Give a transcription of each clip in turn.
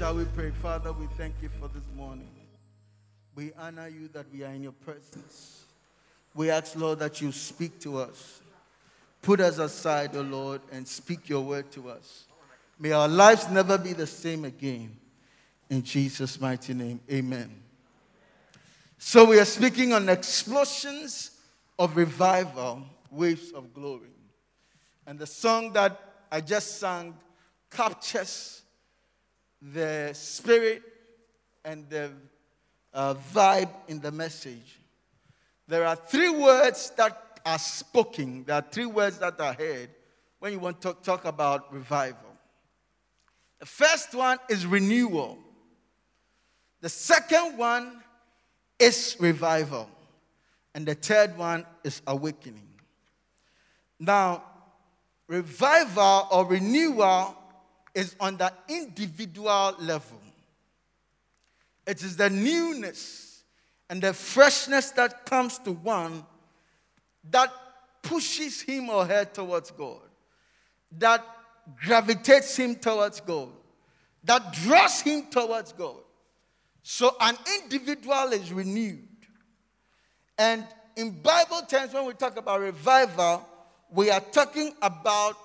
Shall we pray? Father, we thank you for this morning. We honor you that we are in your presence. We ask, Lord, that you speak to us. Put us aside, O oh Lord, and speak your word to us. May our lives never be the same again. In Jesus' mighty name, amen. So, we are speaking on explosions of revival, waves of glory. And the song that I just sang captures the spirit and the uh, vibe in the message. There are three words that are spoken, there are three words that are heard when you want to talk about revival. The first one is renewal, the second one is revival, and the third one is awakening. Now, revival or renewal is on the individual level. It is the newness and the freshness that comes to one that pushes him or her towards God, that gravitates him towards God, that draws him towards God. So an individual is renewed. And in Bible terms, when we talk about revival, we are talking about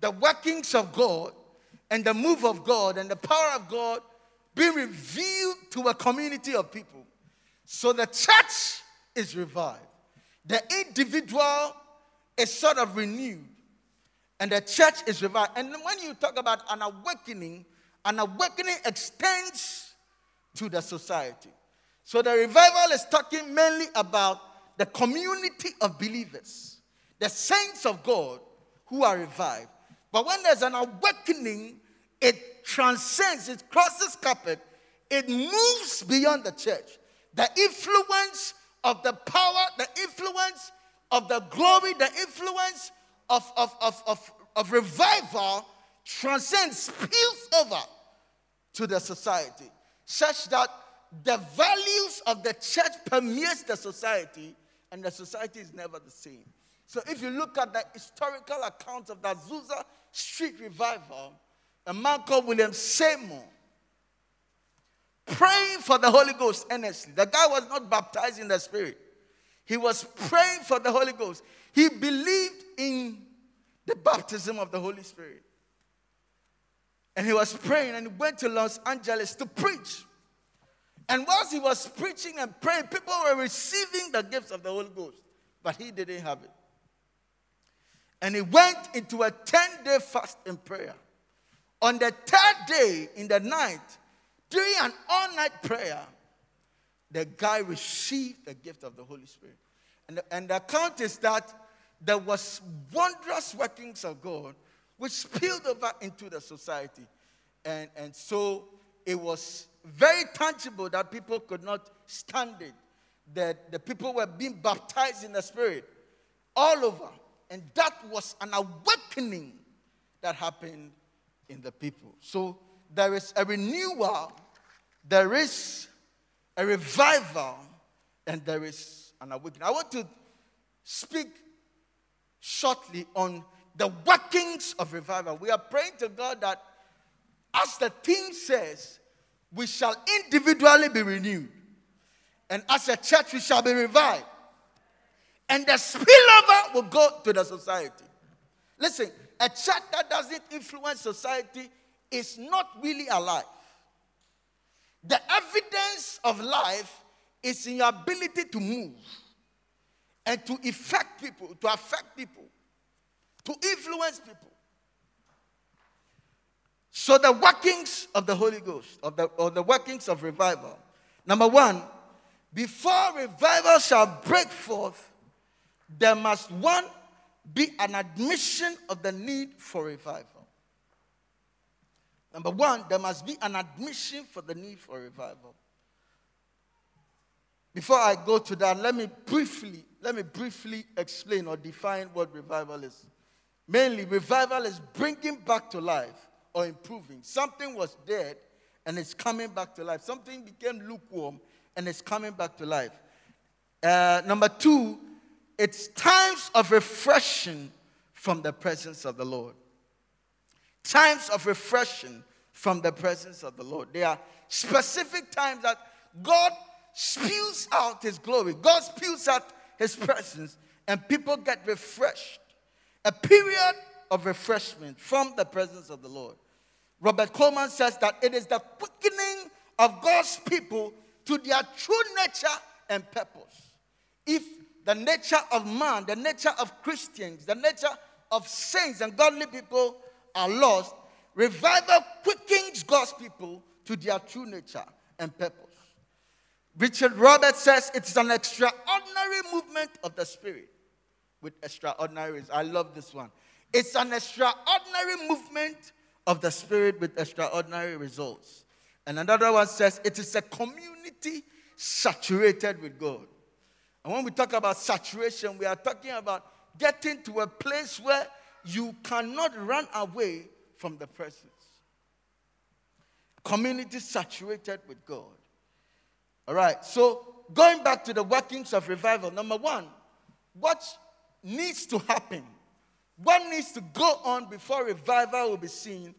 the workings of God and the move of God and the power of God being revealed to a community of people. So the church is revived, the individual is sort of renewed, and the church is revived. And when you talk about an awakening, an awakening extends to the society. So the revival is talking mainly about the community of believers, the saints of God who are revived. But when there's an awakening, it transcends, it crosses carpet, it moves beyond the church. The influence of the power, the influence of the glory, the influence of, of, of, of, of revival transcends, spills over to the society, such that the values of the church permeates the society, and the society is never the same. So if you look at the historical account of the Azusa Street revival, a man called William Seymour praying for the Holy Ghost earnestly. The guy was not baptized in the Spirit, he was praying for the Holy Ghost. He believed in the baptism of the Holy Spirit. And he was praying and he went to Los Angeles to preach. And whilst he was preaching and praying, people were receiving the gifts of the Holy Ghost, but he didn't have it. And he went into a 10 day fast and prayer. On the third day in the night, during an all night prayer, the guy received the gift of the Holy Spirit. And the, and the account is that there was wondrous workings of God which spilled over into the society. And, and so it was very tangible that people could not stand it. That the people were being baptized in the Spirit all over. And that was an awakening that happened in the people. So there is a renewal, there is a revival, and there is an awakening. I want to speak shortly on the workings of revival. We are praying to God that, as the theme says, we shall individually be renewed, and as a church, we shall be revived. And the spillover will go to the society. Listen, a church that doesn't influence society is not really alive. The evidence of life is in your ability to move and to affect people, to affect people, to influence people. So the workings of the Holy Ghost, of the, or the workings of revival. Number one, before revival shall break forth, there must one be an admission of the need for revival. Number one, there must be an admission for the need for revival. Before I go to that, let me briefly let me briefly explain or define what revival is. Mainly, revival is bringing back to life or improving. Something was dead and it's coming back to life. Something became lukewarm and it's coming back to life. Uh, number two, it's times of refreshing from the presence of the Lord. Times of refreshing from the presence of the Lord. There are specific times that God spews out his glory, God spews out his presence, and people get refreshed. A period of refreshment from the presence of the Lord. Robert Coleman says that it is the quickening of God's people to their true nature and purpose. If the nature of man, the nature of Christians, the nature of saints and godly people are lost, revival quickens God's people to their true nature and purpose. Richard Roberts says it's an extraordinary movement of the Spirit with extraordinary. I love this one. It's an extraordinary movement of the Spirit with extraordinary results. And another one says it is a community saturated with God. And when we talk about saturation, we are talking about getting to a place where you cannot run away from the presence. Community saturated with God. All right, so going back to the workings of revival, number one, what needs to happen, what needs to go on before revival will be seen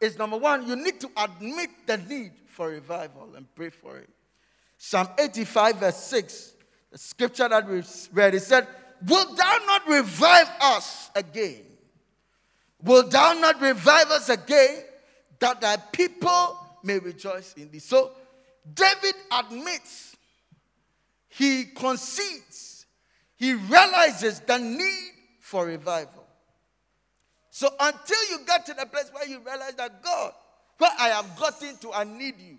is number one, you need to admit the need for revival and pray for it. Psalm 85, verse 6, the scripture that we read, it said, Will thou not revive us again? Will thou not revive us again that thy people may rejoice in thee? So David admits, he concedes, he realizes the need for revival. So until you get to the place where you realize that God, where I have gotten to, I need you.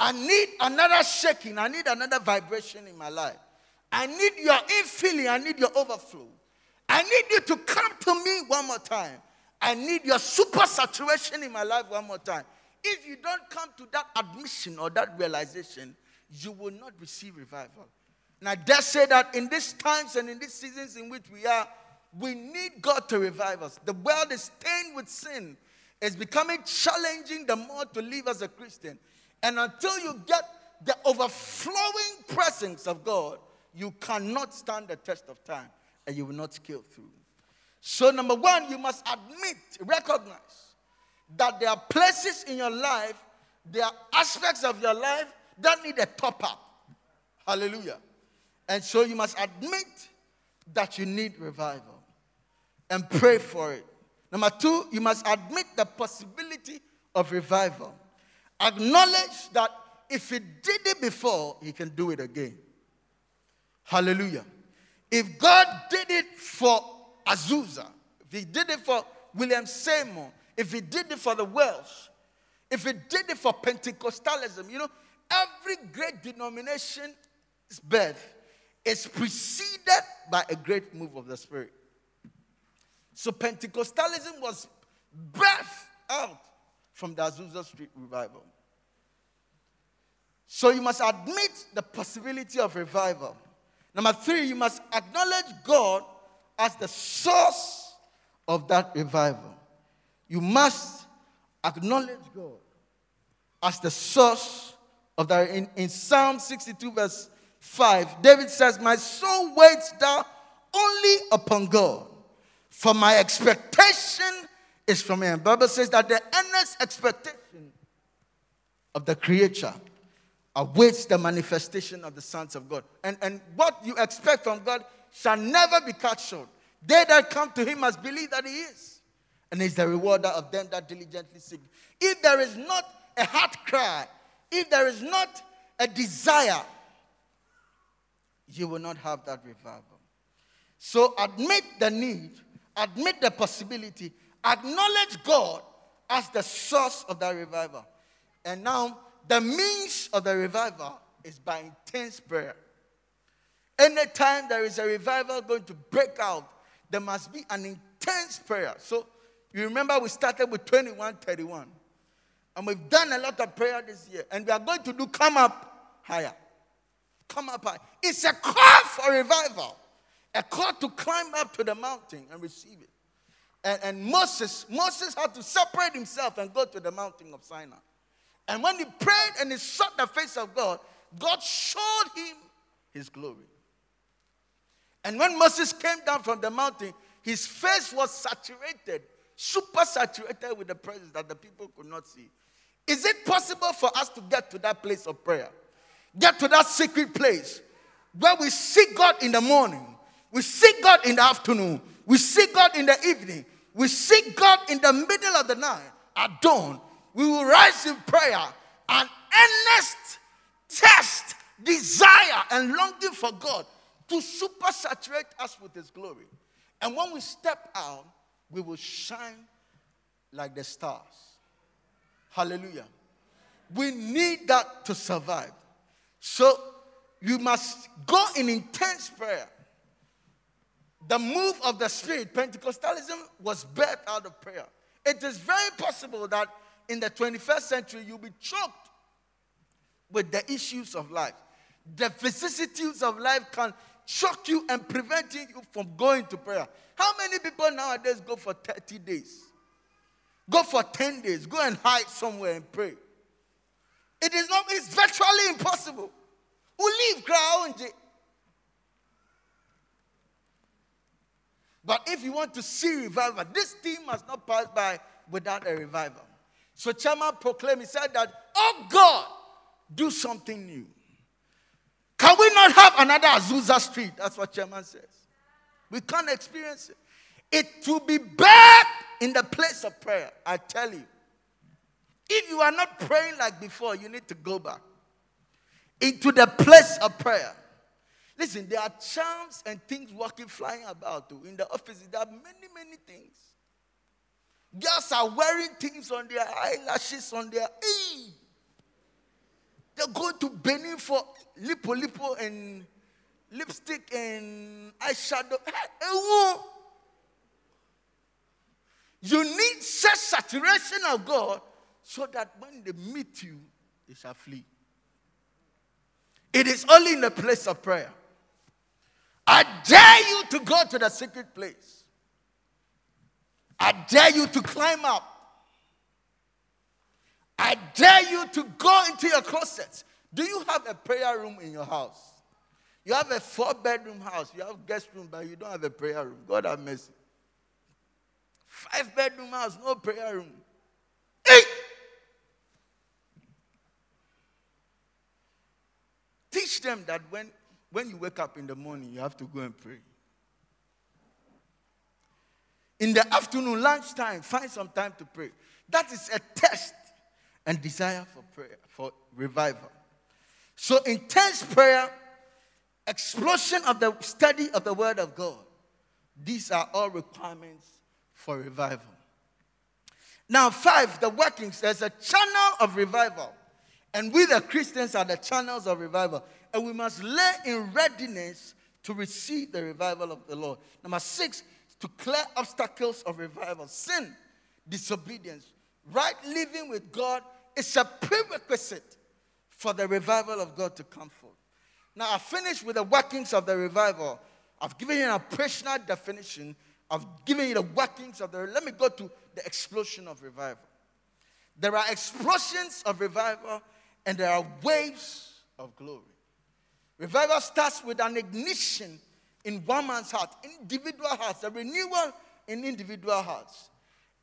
I need another shaking. I need another vibration in my life. I need your infilling. I need your overflow. I need you to come to me one more time. I need your super saturation in my life one more time. If you don't come to that admission or that realization, you will not receive revival. And I dare say that in these times and in these seasons in which we are, we need God to revive us. The world is stained with sin. It's becoming challenging the more to live as a Christian. And until you get the overflowing presence of God, you cannot stand the test of time and you will not scale through. So, number one, you must admit, recognize that there are places in your life, there are aspects of your life that need a top up. Hallelujah. And so you must admit that you need revival and pray for it. Number two, you must admit the possibility of revival. Acknowledge that if he did it before, he can do it again. Hallelujah. If God did it for Azusa, if he did it for William Seymour, if he did it for the Welsh, if he did it for Pentecostalism, you know, every great denomination's birth is preceded by a great move of the Spirit. So Pentecostalism was birthed out from the Azusa Street revival. So you must admit the possibility of revival. Number three, you must acknowledge God as the source of that revival. You must acknowledge God as the source of that. In, in Psalm 62, verse 5, David says, My soul waits thou only upon God, for my expectation is from him. Bible says that the earnest expectation of the creature awaits the manifestation of the sons of God. And, and what you expect from God shall never be cut short. They that come to him must believe that he is. And is the rewarder of them that diligently seek. If there is not a heart cry, if there is not a desire, you will not have that revival. So admit the need, admit the possibility, acknowledge God as the source of that revival. And now, the means of the revival is by intense prayer. Anytime there is a revival going to break out, there must be an intense prayer. So, you remember we started with 2131. And we've done a lot of prayer this year. And we are going to do come up higher. Come up higher. It's a call for revival, a call to climb up to the mountain and receive it. And, and Moses, Moses had to separate himself and go to the mountain of Sinai. And when he prayed and he sought the face of God, God showed him his glory. And when Moses came down from the mountain, his face was saturated, super saturated with the presence that the people could not see. Is it possible for us to get to that place of prayer? Get to that secret place where we seek God in the morning, we seek God in the afternoon, we seek God in the evening, we seek God in the middle of the night at dawn. We will rise in prayer and earnest test, desire, and longing for God to super saturate us with His glory. And when we step out, we will shine like the stars. Hallelujah. We need that to survive. So you must go in intense prayer. The move of the Spirit, Pentecostalism, was birthed out of prayer. It is very possible that in the 21st century you'll be choked with the issues of life. The vicissitudes of life can choke you and prevent you from going to prayer. How many people nowadays go for 30 days? Go for 10 days. Go and hide somewhere and pray. It is not, it's virtually impossible. Who leave ground? But if you want to see revival, this team must not pass by without a revival. So Chairman proclaimed, he said that, oh God, do something new. Can we not have another Azusa Street? That's what Chairman says. We can't experience it. It will be back in the place of prayer. I tell you. If you are not praying like before, you need to go back into the place of prayer. Listen, there are charms and things walking, flying about too. In the office, there are many, many things. Girls are wearing things on their eyelashes, on their. Hey! They're going to Benin for lipo lipo and lipstick and eyeshadow. You need such saturation of God so that when they meet you, they shall flee. It is only in the place of prayer. I dare you to go to the secret place. I dare you to climb up. I dare you to go into your closet. Do you have a prayer room in your house? You have a four bedroom house, you have a guest room, but you don't have a prayer room. God have mercy. Five bedroom house, no prayer room. Hey! Teach them that when, when you wake up in the morning, you have to go and pray. In the afternoon, lunchtime, find some time to pray. That is a test and desire for prayer, for revival. So, intense prayer, explosion of the study of the Word of God, these are all requirements for revival. Now, five, the workings. There's a channel of revival. And we, the Christians, are the channels of revival. And we must lay in readiness to receive the revival of the Lord. Number six, to clear obstacles of revival sin, disobedience. Right living with God is a prerequisite for the revival of God to come forth. Now, I finished with the workings of the revival. I've given you an operational definition. I've given you the workings of the. Let me go to the explosion of revival. There are explosions of revival and there are waves of glory. Revival starts with an ignition in one man's heart, individual hearts, a renewal in individual hearts.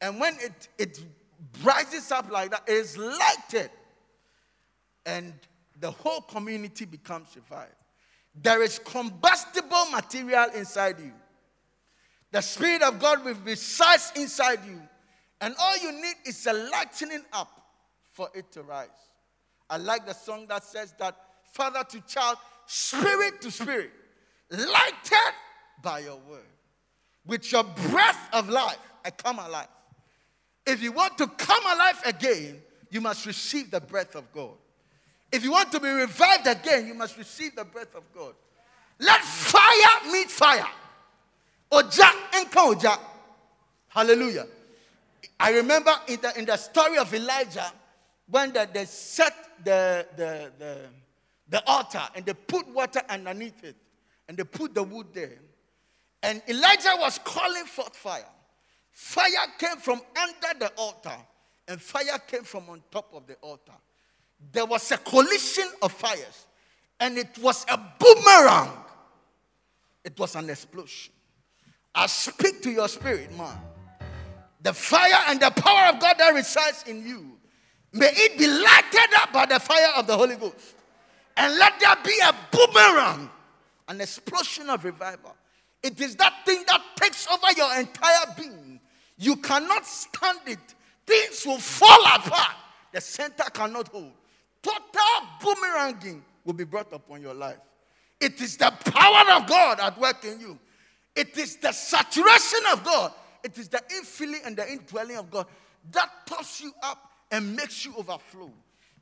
And when it, it rises up like that, it is lighted, and the whole community becomes revived. There is combustible material inside you. The Spirit of God will resides inside you, and all you need is a lightening up for it to rise. I like the song that says that father to child, spirit to spirit, lighted by your word. With your breath of life, I come alive. If you want to come alive again, you must receive the breath of God. If you want to be revived again, you must receive the breath of God. Let fire meet fire. Oja enka oja. Hallelujah. I remember in the, in the story of Elijah, when the, they set the, the, the, the altar and they put water underneath it and they put the wood there. And Elijah was calling forth fire. Fire came from under the altar and fire came from on top of the altar. There was a collision of fires and it was a boomerang. It was an explosion. I speak to your spirit, man. The fire and the power of God that resides in you May it be lighted up by the fire of the Holy Ghost. And let there be a boomerang, an explosion of revival. It is that thing that takes over your entire being. You cannot stand it. Things will fall apart. The center cannot hold. Total boomeranging will be brought upon your life. It is the power of God at work in you. It is the saturation of God. It is the infilling and the indwelling of God that puffs you up and makes you overflow.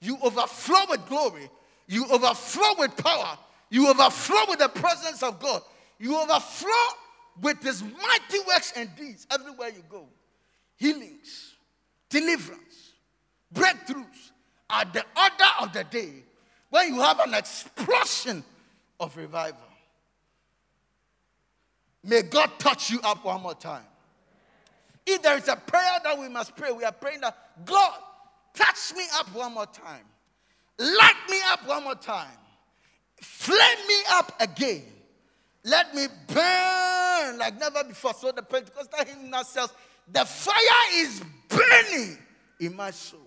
You overflow with glory. You overflow with power. You overflow with the presence of God. You overflow with His mighty works and deeds everywhere you go. Healings, deliverance, breakthroughs are the order of the day when you have an explosion of revival. May God touch you up one more time. If there is a prayer that we must pray, we are praying that God, touch me up one more time. Light me up one more time. Flame me up again. Let me burn like never before. So the Pentecostal hymn says, The fire is burning in my soul.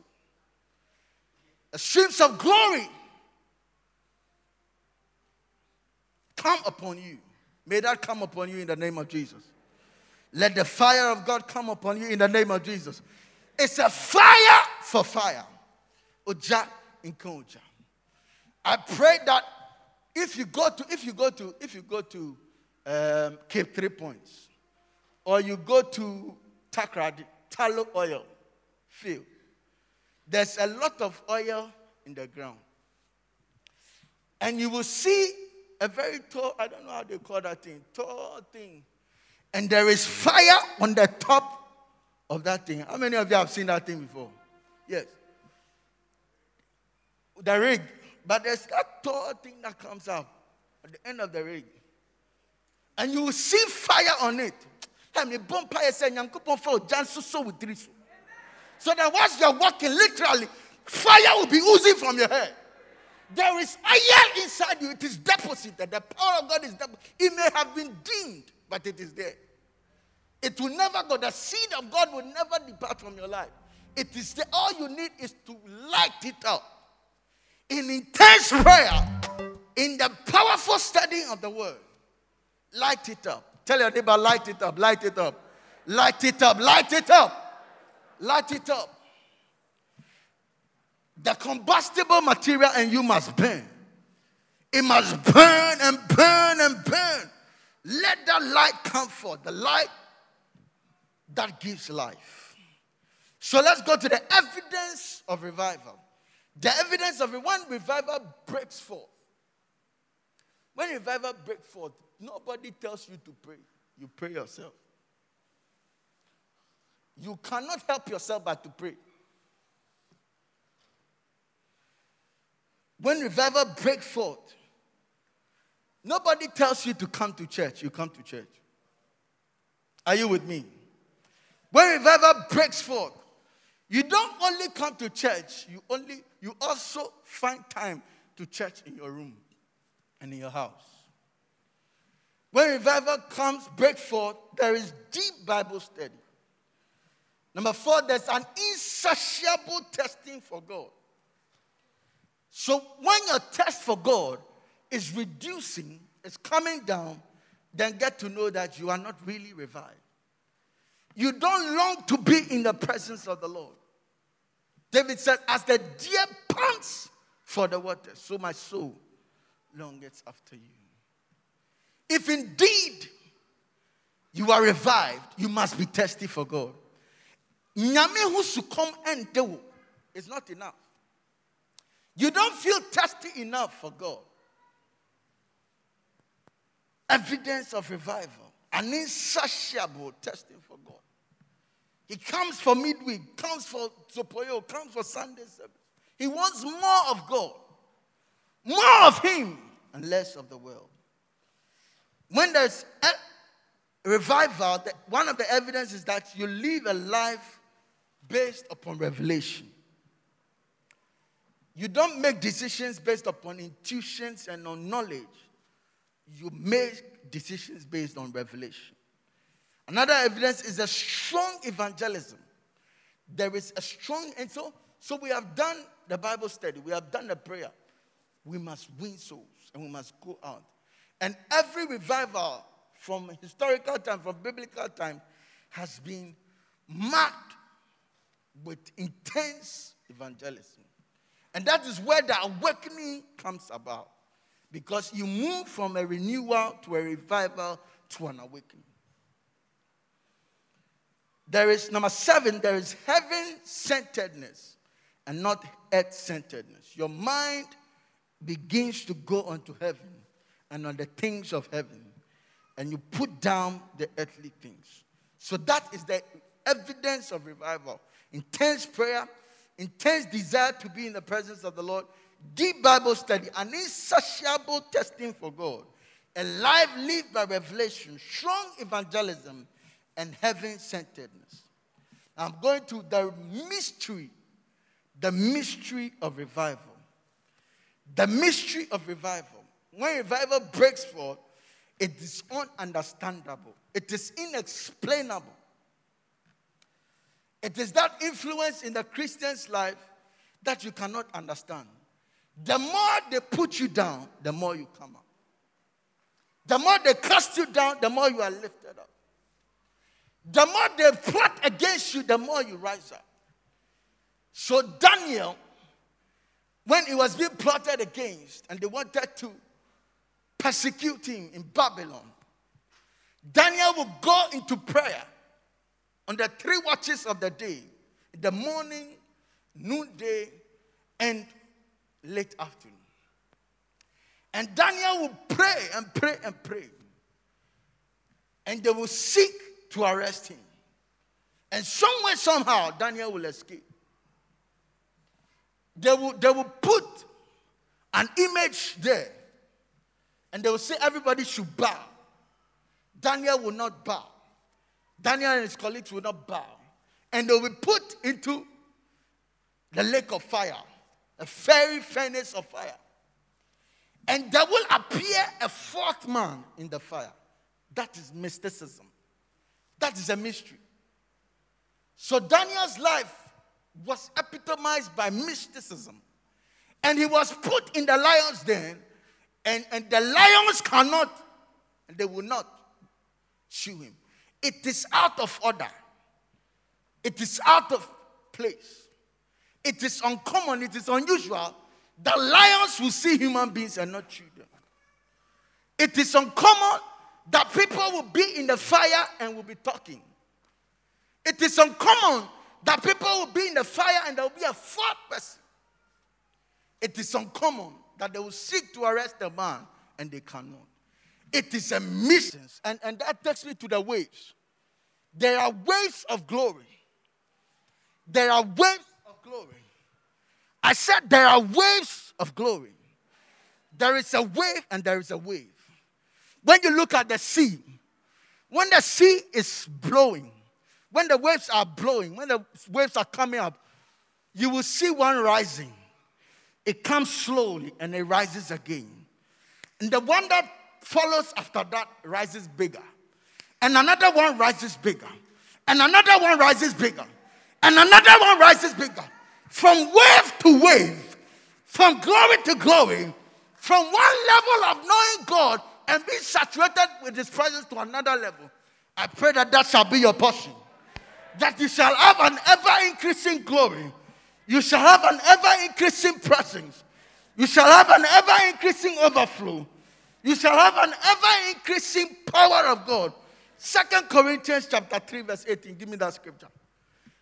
The streams of glory come upon you. May that come upon you in the name of Jesus. Let the fire of God come upon you in the name of Jesus. It's a fire for fire. Oja inkonja. I pray that if you go to if you go to if you go to um, Cape Three Points or you go to Takoradi, Tullow oil field, there's a lot of oil in the ground. And you will see a very tall, I don't know how they call that thing, tall thing. And there is fire on the top of that thing. How many of you have seen that thing before? Yes. The rig. But there's that tall thing that comes out at the end of the rig. And you will see fire on it. So that once you're walking, literally, fire will be oozing from your head. There is fire inside you. It is deposited. The power of God is deposited. It may have been dimmed, but it is there. It will never go. The seed of God will never depart from your life. It is there. All you need is to light it up. In intense prayer, in the powerful study of the word, light it up. Tell your neighbor, light it up, light it up, light it up, light it up, light it up. The combustible material and you must burn. It must burn and burn and burn. Let that light come forth, the light that gives life. So let's go to the evidence of revival. The evidence of it, when revival breaks forth. When revival breaks forth, nobody tells you to pray. You pray yourself. You cannot help yourself but to pray. When revival breaks forth, nobody tells you to come to church. You come to church. Are you with me? When revival breaks forth, you don't only come to church, you only you also find time to church in your room and in your house. When revival comes, break forth, there is deep Bible study. Number four, there's an insatiable testing for God. So when your test for God is reducing, it's coming down, then get to know that you are not really revived. You don't long to be in the presence of the Lord. David said, As the deer pants for the water, so my soul longeth after you. If indeed you are revived, you must be thirsty for God. Is not enough. You don't feel thirsty enough for God. Evidence of revival, an insatiable testing for God. He comes for midweek, comes for Zopoyo, comes for Sunday service. He wants more of God, more of Him, and less of the world. When there's revival, one of the evidence is that you live a life based upon revelation. You don't make decisions based upon intuitions and on knowledge. You make decisions based on revelation. Another evidence is a strong evangelism. There is a strong, and so So we have done the Bible study, we have done the prayer. We must win souls and we must go out. And every revival from historical time, from biblical time, has been marked with intense evangelism. And that is where the awakening comes about. Because you move from a renewal to a revival to an awakening. There is, number seven, there is heaven centeredness and not earth centeredness. Your mind begins to go onto heaven and on the things of heaven, and you put down the earthly things. So that is the evidence of revival. Intense prayer, intense desire to be in the presence of the Lord, deep Bible study, an insatiable testing for God, a life lived by revelation, strong evangelism, and heaven centeredness. I'm going to the mystery, the mystery of revival. The mystery of revival. When revival breaks forth, it is ununderstandable, it is inexplainable. It is that influence in the Christian's life that you cannot understand. The more they put you down, the more you come up. The more they cast you down, the more you are lifted up. The more they plot against you, the more you rise up. So Daniel, when he was being plotted against and they wanted to persecute him in Babylon, Daniel would go into prayer on the three watches of the day the morning, noonday, and late afternoon. And Daniel would pray and pray and pray. And they will seek to arrest him. And somewhere, somehow, Daniel will escape. They will, they will put an image there. And they will say everybody should bow. Daniel will not bow. Daniel and his colleagues will not bow. And they will be put into the lake of fire, a fiery furnace of fire. And there will appear a fourth man in the fire. That is mysticism. That is a mystery. So Daniel's life was epitomized by mysticism. And he was put in the lion's den, and, and the lions cannot, and they will not chew him. It is out of order. It is out of place. It is uncommon, it is unusual that lions will see human beings and not chew them. It is uncommon that people will be in the fire and will be talking. It is uncommon that people will be in the fire and there will be a fourth person. It is uncommon that they will seek to arrest a man and they cannot. It is a mission. And, and that takes me to the waves. There are waves of glory. There are waves of glory. I said there are waves of glory. There is a wave and there is a wave. When you look at the sea, when the sea is blowing, when the waves are blowing, when the waves are coming up, you will see one rising. It comes slowly and it rises again. And the one that follows after that rises bigger. And another one rises bigger. And another one rises bigger. And another one rises bigger. From wave to wave, from glory to glory, from one level of knowing God and be saturated with His presence to another level. I pray that that shall be your portion. That you shall have an ever increasing glory. You shall have an ever increasing presence. You shall have an ever increasing overflow. You shall have an ever increasing power of God. Second Corinthians chapter 3, verse 18. Give me that scripture.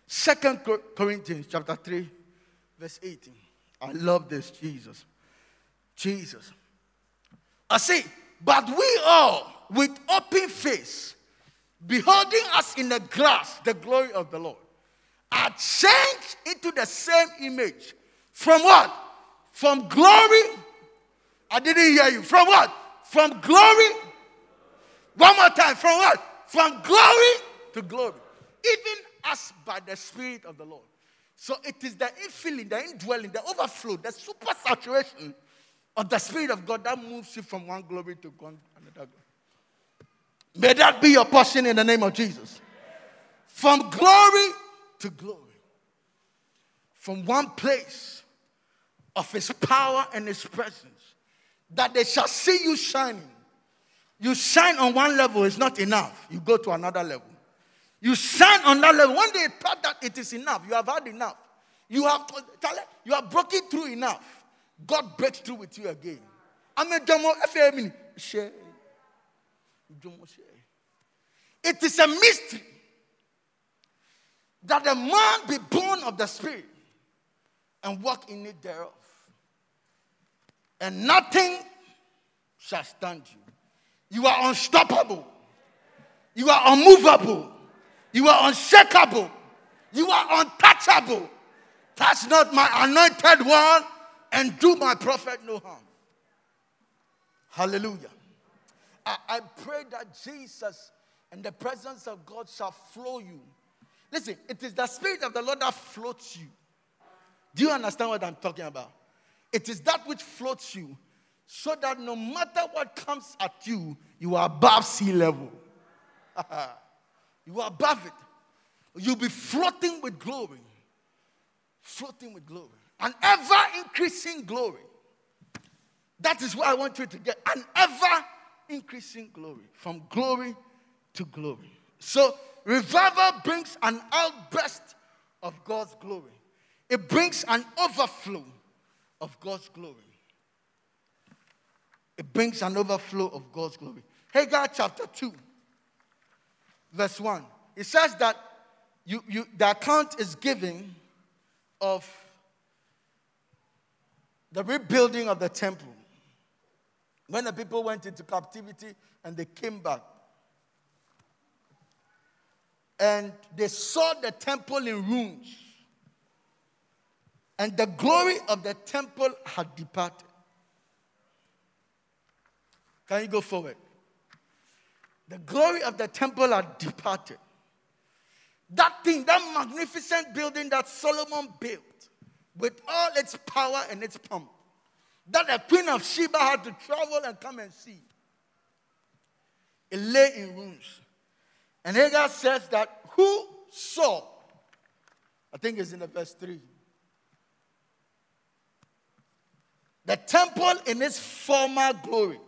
Second Corinthians chapter 3, verse 18. I love this, Jesus. Jesus. I see, but we all with open face, beholding us in the glass, the glory of the Lord, are changed into the same image. From what? From glory. I didn't hear you. From what? From glory one more time. From what? From glory to glory. Even as by the Spirit of the Lord. So it is the infilling, the indwelling, the overflow, the super of the Spirit of God that moves you from one glory to another glory. May that be your portion in the name of Jesus. From glory to glory. from one place of his power and his presence, that they shall see you shining. You shine on one level is not enough. You go to another level. You shine on that level. When they thought that it is enough, you have had enough. You have you have broken through enough. God breaks through with you again. I'm a demo It is a mystery that a man be born of the Spirit and walk in it thereof. And nothing shall stand you. You are unstoppable. You are unmovable. You are unshakable. You are untouchable. Touch not my anointed one and do my prophet no harm. Hallelujah. I, I pray that Jesus and the presence of God shall flow you. Listen, it is the Spirit of the Lord that floats you. Do you understand what I'm talking about? It is that which floats you so that no matter what comes at you, you are above sea level. you are above it. You'll be floating with glory. Floating with glory. An ever increasing glory. That is what I want you to get. An ever increasing glory. From glory to glory. So, revival brings an outburst of God's glory, it brings an overflow of God's glory. It brings an overflow of God's glory. Haggai chapter 2, verse 1. It says that you, you, the account is given of the rebuilding of the temple. When the people went into captivity and they came back. And they saw the temple in ruins. And the glory of the temple had departed. Can you go forward? The glory of the temple had departed. That thing, that magnificent building that Solomon built with all its power and its pomp, that the queen of Sheba had to travel and come and see, it lay in ruins. And Haggai says that who saw, I think it's in the verse 3, the temple in its former glory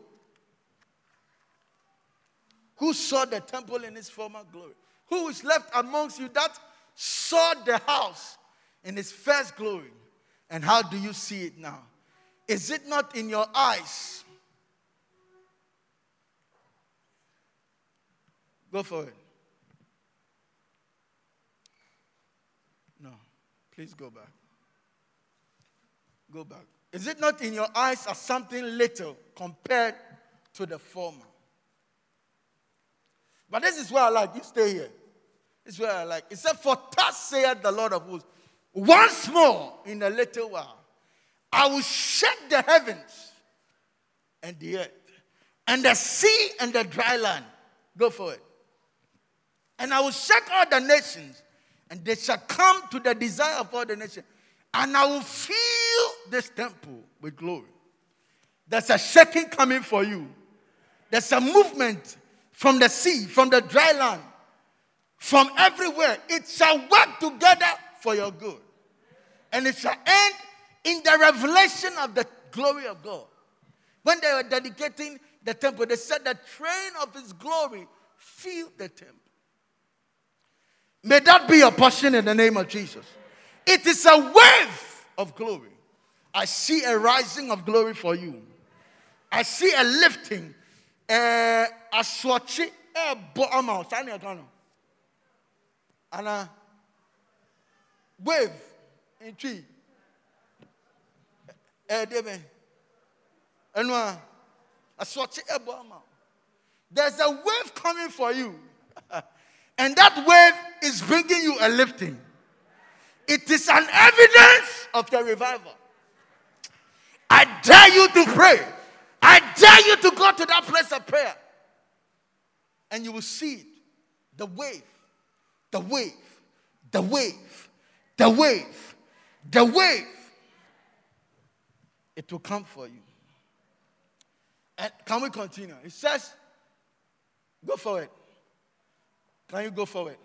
who saw the temple in its former glory? Who is left amongst you that saw the house in its first glory? And how do you see it now? Is it not in your eyes? Go for it. No, please go back. Go back. Is it not in your eyes as something little compared to the former? But this is where I like. You stay here. This is where I like. It said, For thus saith the Lord of hosts, once more in a little while, I will shake the heavens and the earth, and the sea and the dry land. Go for it. And I will shake all the nations, and they shall come to the desire of all the nations. And I will fill this temple with glory. There's a shaking coming for you. There's a movement from the sea, from the dry land, from everywhere. It shall work together for your good. And it shall end in the revelation of the glory of God. When they were dedicating the temple, they said the train of his glory filled the temple. May that be your portion in the name of Jesus. It is a wave of glory. I see a rising of glory for you. I see a lifting ɛɛ eh, asoɔkye ɛɛbɔ ama wo wave ntwi ɛɛde bɛ ɛnu a asoɔkye ɛɛbɔ ama there's a wave coming for you. And that wave is bringing you a lifting. It is an evidence of the revival. I dare you to pray. I dare you to go to that place of prayer. And you will see it. The wave, the wave, the wave, the wave, the wave. It will come for you. And can we continue? It says, go forward. Can you go forward?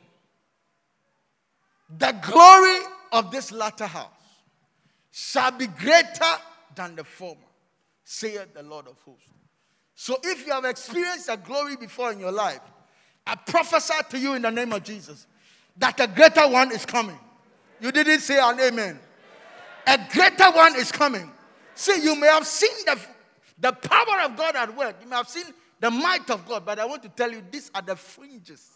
The glory of this latter house shall be greater than the former, saith the Lord of hosts. So if you have experienced a glory before in your life, I prophesy to you in the name of Jesus that a greater one is coming. You didn't say an amen. A greater one is coming. See, you may have seen the, the power of God at work. You may have seen the might of God, but I want to tell you these are the fringes,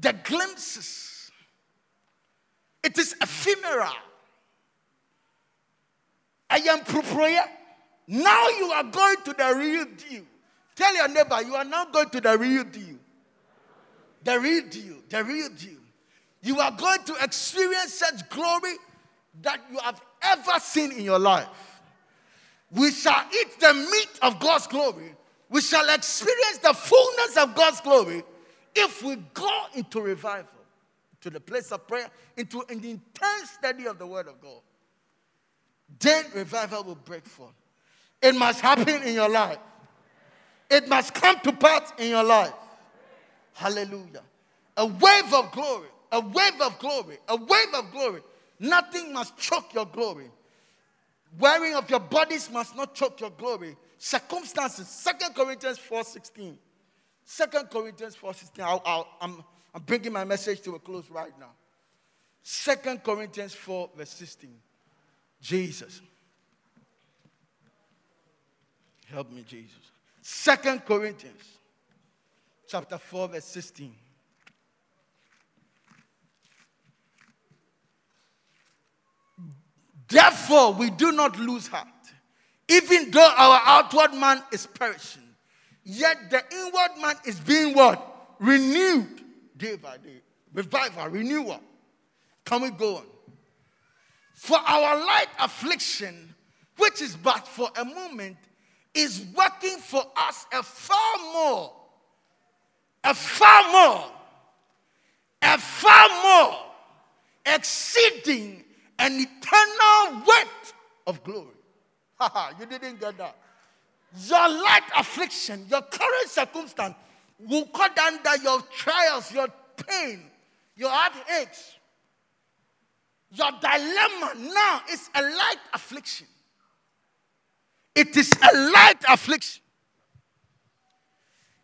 the glimpses. It is ephemeral. I am proprietary. Now you are going to the real deal. Tell your neighbor, you are now going to the real deal. The real deal. The real deal. You are going to experience such glory that you have ever seen in your life. We shall eat the meat of God's glory. We shall experience the fullness of God's glory if we go into revival, to the place of prayer, into an intense study of the Word of God. Then revival will break forth. It must happen in your life. It must come to pass in your life. Hallelujah. A wave of glory, a wave of glory, a wave of glory. Nothing must choke your glory. Wearing of your bodies must not choke your glory. Circumstances. Second Corinthians 4.16. 2 Corinthians 4.16. i I'm, I'm bringing my message to a close right now. Second Corinthians 4 verse 16. Jesus. Help me, Jesus. Second Corinthians chapter 4, verse 16. Therefore, we do not lose heart, even though our outward man is perishing, yet the inward man is being what? Renewed day by day. Revival, renewal. Can we go on? For our light affliction, which is but for a moment, is working for us a far more, a far more, a far more exceeding an eternal weight of glory. You didn't get that. Your light affliction, your current circumstance will cut under your trials, your pain, your heartaches. Your dilemma now is a light affliction. It is a light affliction.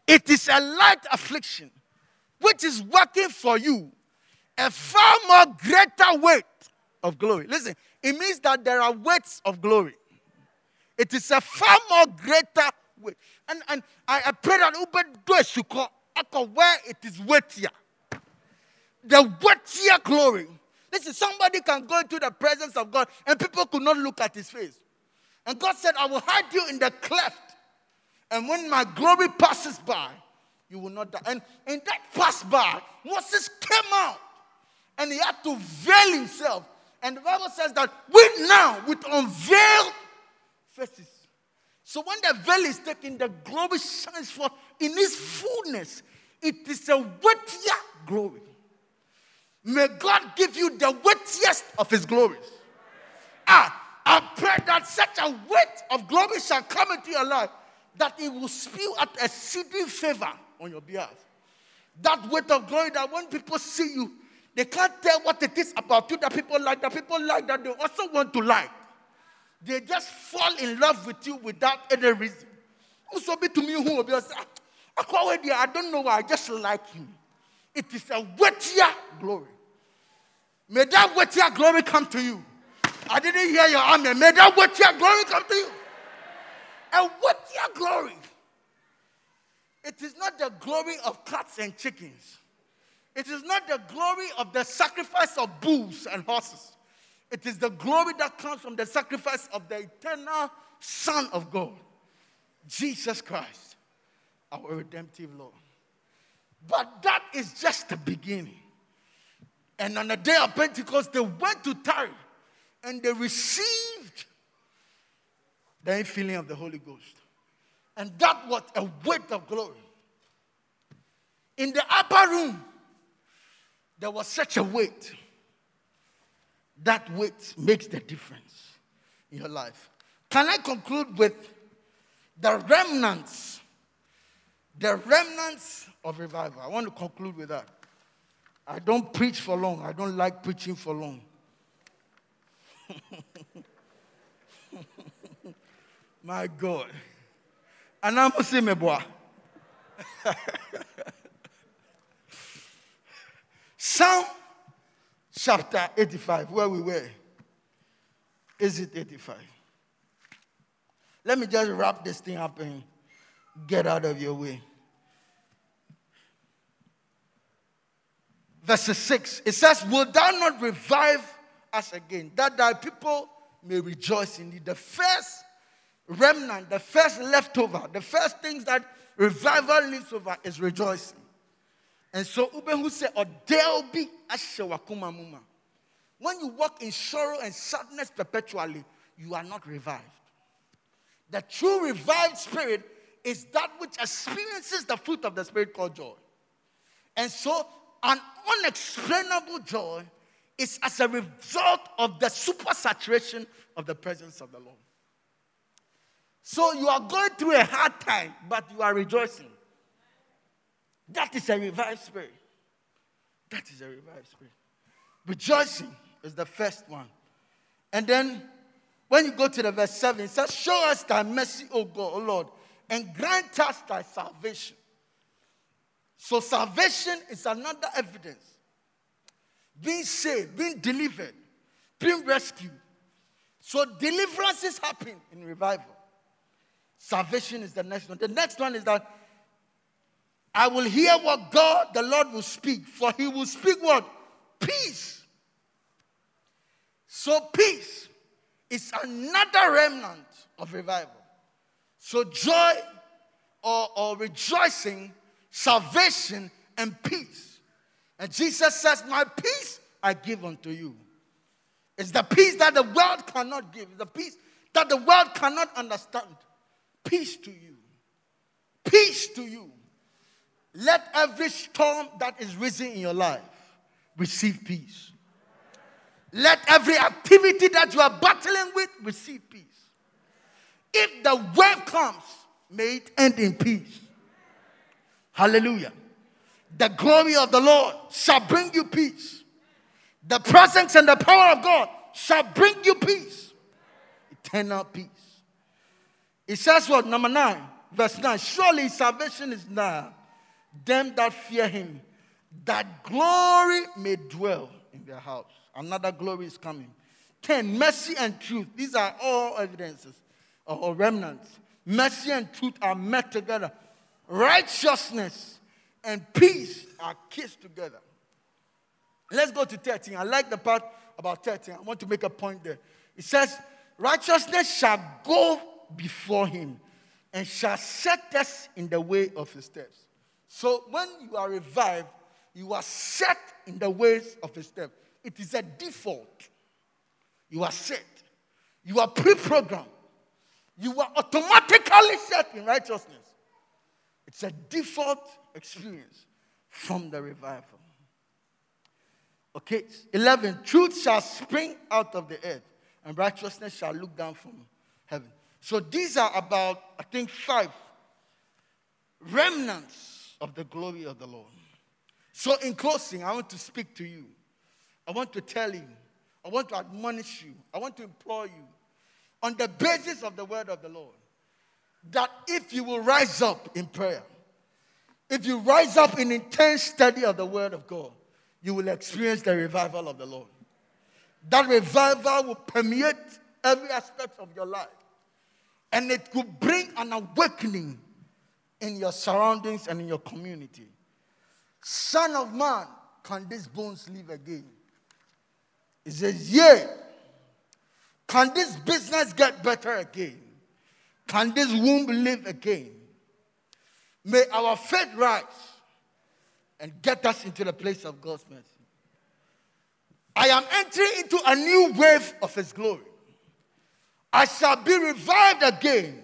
It is a light affliction which is working for you a far more greater weight of glory. Listen, it means that there are weights of glory. It is a far more greater weight. And, and I, I pray that Uber where it is weightier. The weightier glory. Listen, somebody can go into the presence of God and people could not look at his face. And God said, I will hide you in the cleft. And when my glory passes by, you will not die. And in that pass by, Moses came out and he had to veil himself. And the Bible says that we now, with unveiled faces. So when the veil is taken, the glory shines forth in its fullness. It is a weightier glory. May God give you the weightiest of his glories. Ah, I pray that such a weight of glory shall come into your life that it will spew out exceeding favor on your behalf. That weight of glory that when people see you, they can't tell what it is about you that people like, that people like, that they also want to like. They just fall in love with you without any reason. Also, be to me who will be ah, I don't know why, I just like him. It is a weightier glory. May that weightier glory come to you. I didn't hear your amen. May that weightier glory come to you. A weightier glory. It is not the glory of cats and chickens. It is not the glory of the sacrifice of bulls and horses. It is the glory that comes from the sacrifice of the eternal Son of God, Jesus Christ, our redemptive Lord. But that is just the beginning. And on the day of Pentecost, they went to Tyre and they received the infilling of the Holy Ghost. And that was a weight of glory. In the upper room, there was such a weight. That weight makes the difference in your life. Can I conclude with the remnants? The remnants of revival. I want to conclude with that. I don't preach for long. I don't like preaching for long. My God. And I'm boy. Psalm chapter 85, where we were. Is it 85? Let me just wrap this thing up and get out of your way. Verse 6, it says, Will thou not revive us again, that thy people may rejoice in thee? The first remnant, the first leftover, the first things that revival leaves over is rejoicing. And so, Ubehu said, Or there'll be wakuma muma. When you walk in sorrow and sadness perpetually, you are not revived. The true revived spirit is that which experiences the fruit of the spirit called joy. And so, an unexplainable joy is as a result of the supersaturation of the presence of the Lord. So, you are going through a hard time, but you are rejoicing. That is a revived spirit. That is a revived spirit. Rejoicing is the first one. And then when you go to the verse 7, it says, Show us thy mercy, O God, O Lord, and grant us thy salvation. So salvation is another evidence. Being saved, being delivered, being rescued. So deliverances happen in revival. Salvation is the next one. The next one is that I will hear what God, the Lord, will speak. For he will speak what? Peace. So, peace is another remnant of revival. So, joy or, or rejoicing, salvation, and peace. And Jesus says, My peace I give unto you. It's the peace that the world cannot give, the peace that the world cannot understand. Peace to you. Peace to you. Let every storm that is risen in your life receive peace. Let every activity that you are battling with receive peace. If the wave comes, may it end in peace. Hallelujah. The glory of the Lord shall bring you peace. The presence and the power of God shall bring you peace. Eternal peace. It says what? Number 9, verse 9. Surely salvation is nigh them that fear him, that glory may dwell in their house. Another glory is coming. 10. Mercy and truth. These are all evidences or remnants. Mercy and truth are met together. Righteousness and peace are kissed together. Let's go to 13. I like the part about 13. I want to make a point there. It says, Righteousness shall go before him and shall set us in the way of his steps. So when you are revived, you are set in the ways of his step. It is a default. You are set. You are pre programmed. You are automatically set in righteousness. It's a default experience from the revival. Okay, 11. Truth shall spring out of the earth, and righteousness shall look down from heaven. So these are about, I think, five remnants of the glory of the Lord. So, in closing, I want to speak to you. I want to tell you. I want to admonish you. I want to implore you on the basis of the word of the Lord that if you will rise up in prayer, if you rise up in intense study of the word of God, you will experience the revival of the Lord. That revival will permeate every aspect of your life. And it will bring an awakening in your surroundings and in your community. Son of man, can these bones live again? He says, Yeah. Can this business get better again? Can this womb live again? May our faith rise and get us into the place of God's mercy. I am entering into a new wave of His glory. I shall be revived again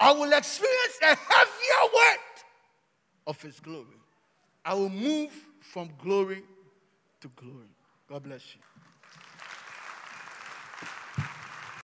I will experience a heavier weight of His glory. I will move from glory to glory. God bless you.